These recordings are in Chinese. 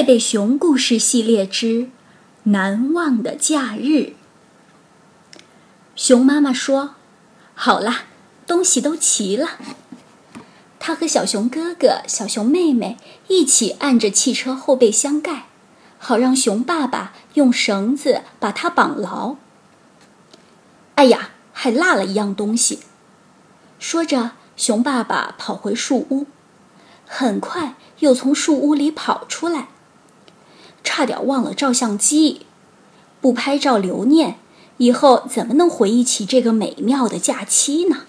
贝贝熊故事系列之难忘的假日。熊妈妈说：“好啦，东西都齐了。”他和小熊哥哥、小熊妹妹一起按着汽车后备箱盖，好让熊爸爸用绳子把它绑牢。哎呀，还落了一样东西。说着，熊爸爸跑回树屋，很快又从树屋里跑出来。差点忘了照相机，不拍照留念，以后怎么能回忆起这个美妙的假期呢？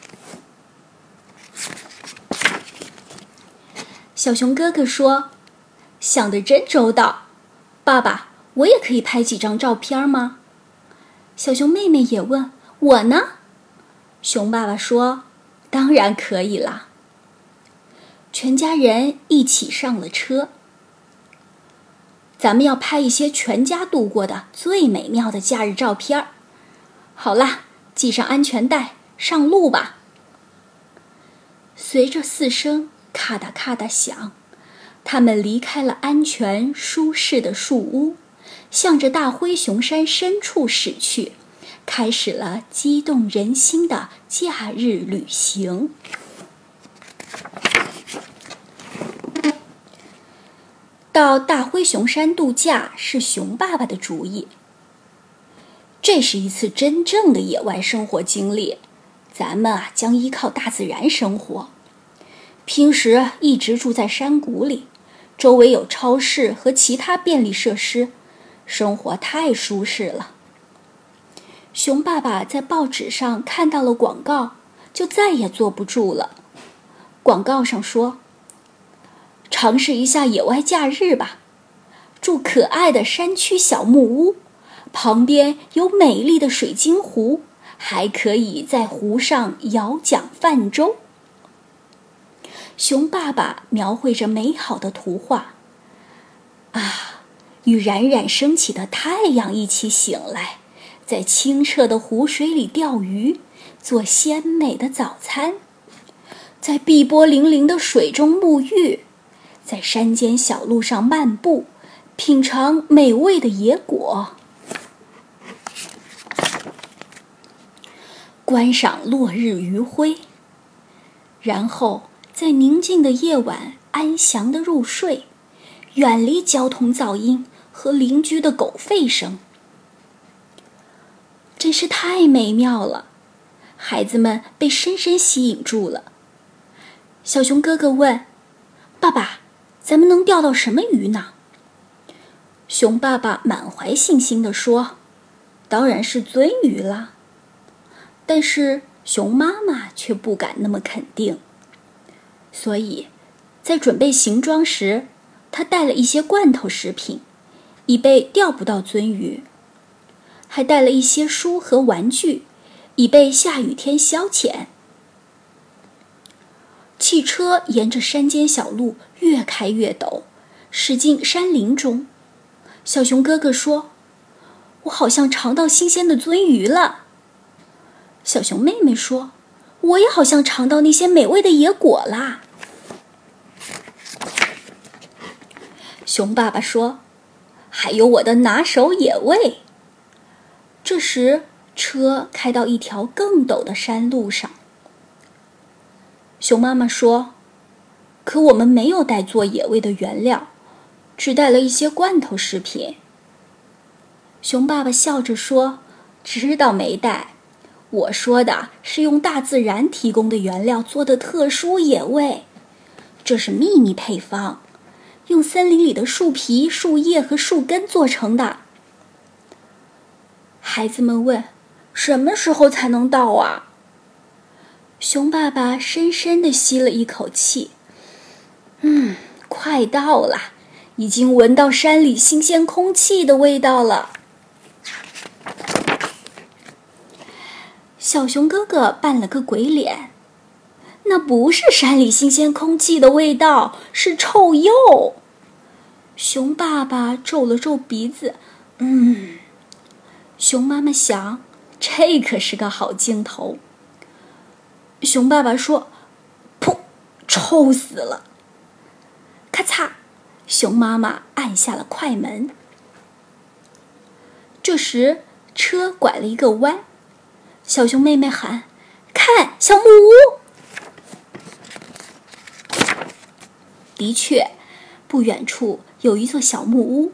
小熊哥哥说：“想得真周到，爸爸，我也可以拍几张照片吗？”小熊妹妹也问：“我呢？”熊爸爸说：“当然可以啦。”全家人一起上了车。咱们要拍一些全家度过的最美妙的假日照片儿。好啦，系上安全带，上路吧。随着四声。咔嗒咔嗒响，他们离开了安全舒适的树屋，向着大灰熊山深处驶去，开始了激动人心的假日旅行。到大灰熊山度假是熊爸爸的主意。这是一次真正的野外生活经历，咱们啊将依靠大自然生活。平时一直住在山谷里，周围有超市和其他便利设施，生活太舒适了。熊爸爸在报纸上看到了广告，就再也坐不住了。广告上说：“尝试一下野外假日吧，住可爱的山区小木屋，旁边有美丽的水晶湖，还可以在湖上摇桨泛舟。”熊爸爸描绘着美好的图画，啊，与冉冉升起的太阳一起醒来，在清澈的湖水里钓鱼，做鲜美的早餐，在碧波粼粼的水中沐浴，在山间小路上漫步，品尝美味的野果，观赏落日余晖，然后。在宁静的夜晚，安详的入睡，远离交通噪音和邻居的狗吠声，真是太美妙了。孩子们被深深吸引住了。小熊哥哥问：“爸爸，咱们能钓到什么鱼呢？”熊爸爸满怀信心地说：“当然是鳟鱼啦。”但是熊妈妈却不敢那么肯定。所以，在准备行装时，他带了一些罐头食品，以备钓不到鳟鱼；还带了一些书和玩具，以备下雨天消遣。汽车沿着山间小路越开越陡，驶进山林中。小熊哥哥说：“我好像尝到新鲜的鳟鱼了。”小熊妹妹说。我也好像尝到那些美味的野果啦。熊爸爸说：“还有我的拿手野味。”这时，车开到一条更陡的山路上。熊妈妈说：“可我们没有带做野味的原料，只带了一些罐头食品。”熊爸爸笑着说：“知道没带。”我说的是用大自然提供的原料做的特殊野味，这是秘密配方，用森林里的树皮、树叶和树根做成的。孩子们问：“什么时候才能到啊？”熊爸爸深深的吸了一口气，嗯，快到了，已经闻到山里新鲜空气的味道了。小熊哥哥扮了个鬼脸，那不是山里新鲜空气的味道，是臭鼬。熊爸爸皱了皱鼻子，嗯。熊妈妈想，这可是个好镜头。熊爸爸说：“噗，臭死了！”咔嚓，熊妈妈按下了快门。这时，车拐了一个弯，小熊妹妹喊：“看，小木屋！”的确，不远处有一座小木屋，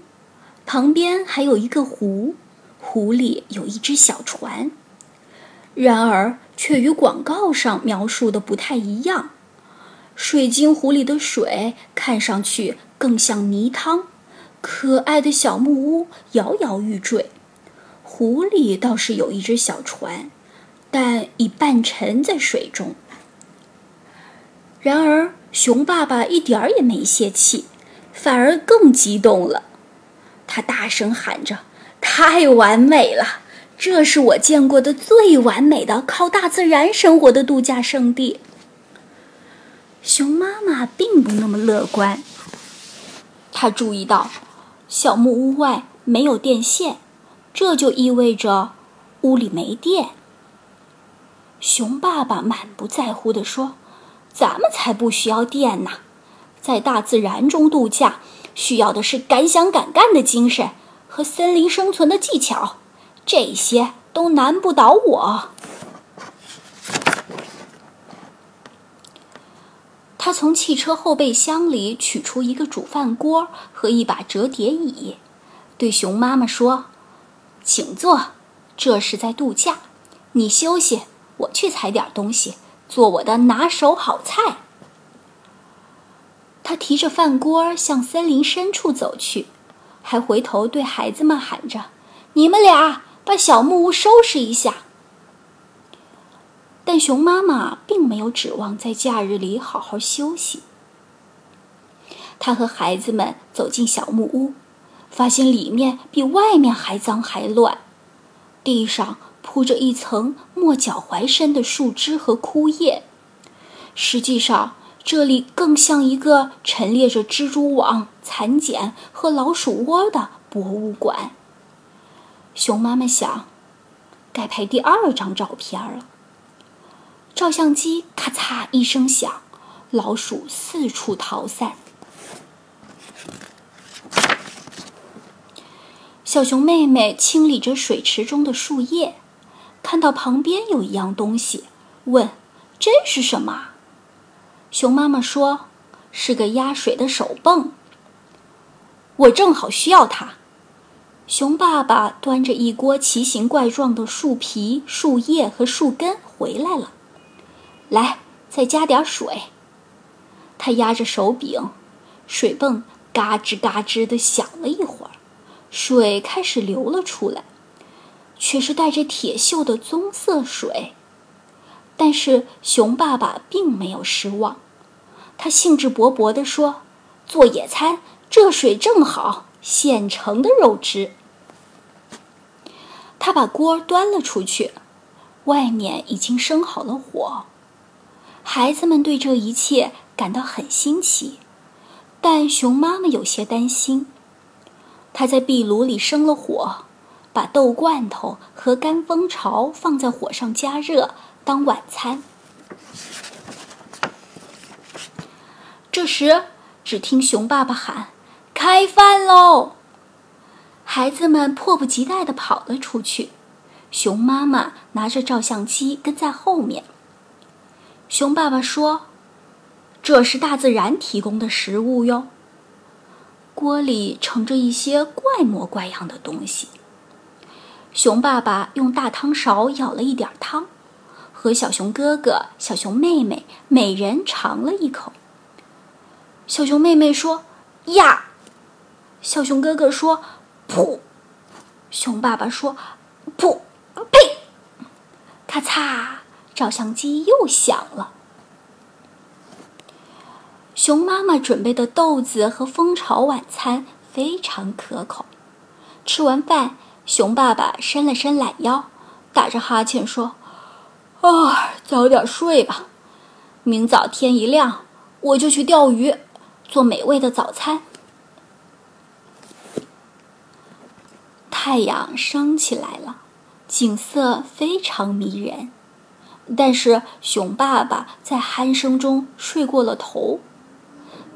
旁边还有一个湖，湖里有一只小船。然而，却与广告上描述的不太一样。水晶湖里的水看上去更像泥汤，可爱的小木屋摇摇欲坠。湖里倒是有一只小船，但已半沉在水中。然而，熊爸爸一点儿也没泄气，反而更激动了。他大声喊着：“太完美了！这是我见过的最完美的靠大自然生活的度假胜地。”熊妈妈并不那么乐观。她注意到，小木屋外没有电线，这就意味着屋里没电。熊爸爸满不在乎地说。咱们才不需要电呢，在大自然中度假，需要的是敢想敢干的精神和森林生存的技巧，这些都难不倒我。他从汽车后备箱里取出一个煮饭锅和一把折叠椅，对熊妈妈说：“请坐，这是在度假，你休息，我去采点东西。”做我的拿手好菜。他提着饭锅向森林深处走去，还回头对孩子们喊着：“你们俩把小木屋收拾一下。”但熊妈妈并没有指望在假日里好好休息。她和孩子们走进小木屋，发现里面比外面还脏还乱，地上。铺着一层没脚踝深的树枝和枯叶，实际上这里更像一个陈列着蜘蛛网、蚕茧和老鼠窝的博物馆。熊妈妈想，该拍第二张照片了。照相机咔嚓一声响，老鼠四处逃散。小熊妹妹清理着水池中的树叶。看到旁边有一样东西，问：“这是什么？”熊妈妈说：“是个压水的手泵。”我正好需要它。熊爸爸端着一锅奇形怪状的树皮、树叶和树根回来了。来，再加点水。他压着手柄，水泵嘎吱嘎吱地响了一会儿，水开始流了出来。却是带着铁锈的棕色水，但是熊爸爸并没有失望，他兴致勃勃地说：“做野餐，这水正好，现成的肉汁。”他把锅端了出去，外面已经生好了火。孩子们对这一切感到很新奇，但熊妈妈有些担心。她在壁炉里生了火。把豆罐头和干蜂巢放在火上加热当晚餐。这时，只听熊爸爸喊：“开饭喽！”孩子们迫不及待地跑了出去，熊妈妈拿着照相机跟在后面。熊爸爸说：“这是大自然提供的食物哟。”锅里盛着一些怪模怪样的东西。熊爸爸用大汤勺舀了一点汤，和小熊哥哥、小熊妹妹每人尝了一口。小熊妹妹说：“呀！”小熊哥哥说：“噗！”熊爸爸说：“噗！”呸！咔嚓！照相机又响了。熊妈妈准备的豆子和蜂巢晚餐非常可口。吃完饭。熊爸爸伸了伸懒腰，打着哈欠说：“啊，早点睡吧，明早天一亮我就去钓鱼，做美味的早餐。”太阳升起来了，景色非常迷人，但是熊爸爸在鼾声中睡过了头。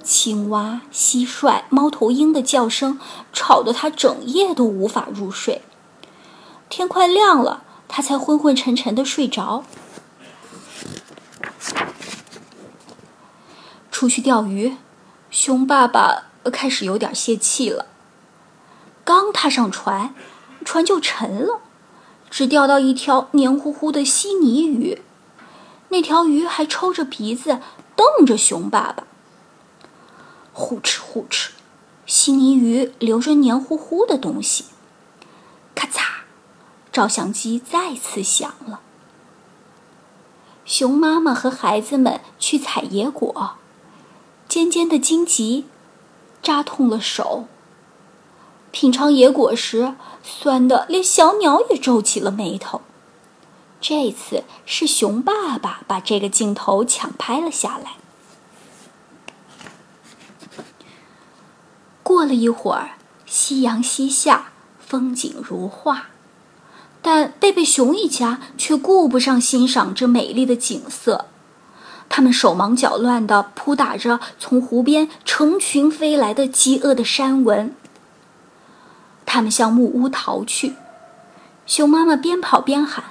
青蛙、蟋蟀、猫头鹰的叫声吵得他整夜都无法入睡。天快亮了，他才昏昏沉沉的睡着。出去钓鱼，熊爸爸开始有点泄气了。刚踏上船，船就沉了，只钓到一条黏糊糊的稀泥鱼。那条鱼还抽着鼻子瞪着熊爸爸。呼哧呼哧，稀泥鱼流着黏糊糊的东西。咔嚓，照相机再次响了。熊妈妈和孩子们去采野果，尖尖的荆棘扎痛了手。品尝野果时，酸的连小鸟也皱起了眉头。这次是熊爸爸把这个镜头抢拍了下来。过了一会儿，夕阳西下，风景如画，但贝贝熊一家却顾不上欣赏这美丽的景色，他们手忙脚乱地扑打着从湖边成群飞来的饥饿的山蚊。他们向木屋逃去，熊妈妈边跑边喊。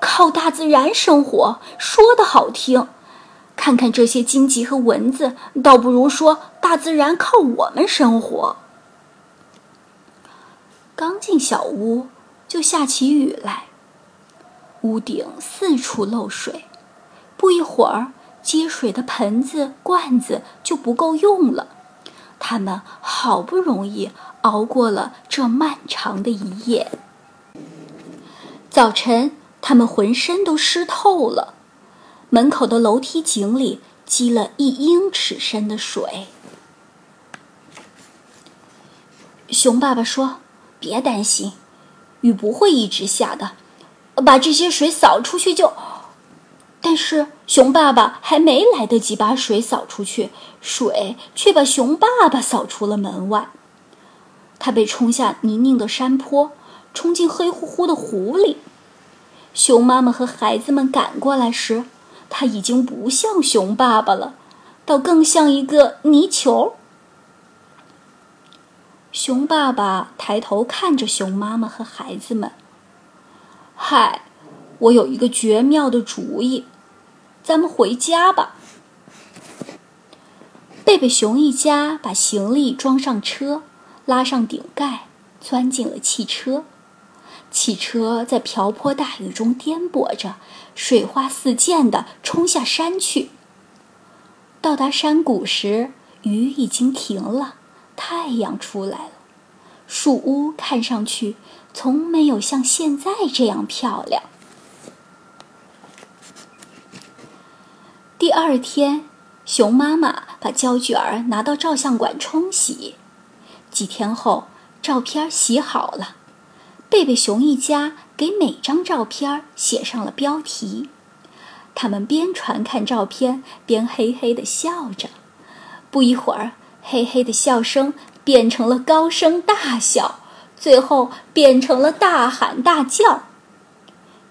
靠大自然生活，说的好听；看看这些荆棘和蚊子，倒不如说大自然靠我们生活。刚进小屋，就下起雨来，屋顶四处漏水，不一会儿，接水的盆子、罐子就不够用了。他们好不容易熬过了这漫长的一夜。早晨。他们浑身都湿透了，门口的楼梯井里积了一英尺深的水。熊爸爸说：“别担心，雨不会一直下的，把这些水扫出去就……”但是熊爸爸还没来得及把水扫出去，水却把熊爸爸扫出了门外。他被冲下泥泞的山坡，冲进黑乎乎的湖里。熊妈妈和孩子们赶过来时，他已经不像熊爸爸了，倒更像一个泥球。熊爸爸抬头看着熊妈妈和孩子们：“嗨，我有一个绝妙的主意，咱们回家吧。”贝贝熊一家把行李装上车，拉上顶盖，钻进了汽车。汽车在瓢泼大雨中颠簸着，水花四溅地冲下山去。到达山谷时，雨已经停了，太阳出来了。树屋看上去从没有像现在这样漂亮。第二天，熊妈妈把胶卷儿拿到照相馆冲洗。几天后，照片洗好了。贝贝熊一家给每张照片写上了标题，他们边传看照片边嘿嘿地笑着。不一会儿，嘿嘿的笑声变成了高声大笑，最后变成了大喊大叫。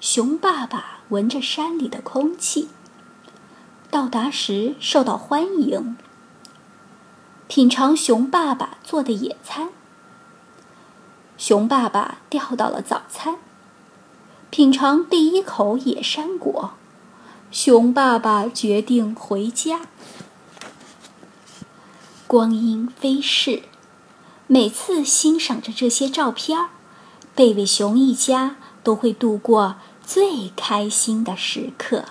熊爸爸闻着山里的空气，到达时受到欢迎，品尝熊爸爸做的野餐。熊爸爸钓到了早餐，品尝第一口野山果。熊爸爸决定回家。光阴飞逝，每次欣赏着这些照片儿，贝贝熊一家都会度过最开心的时刻。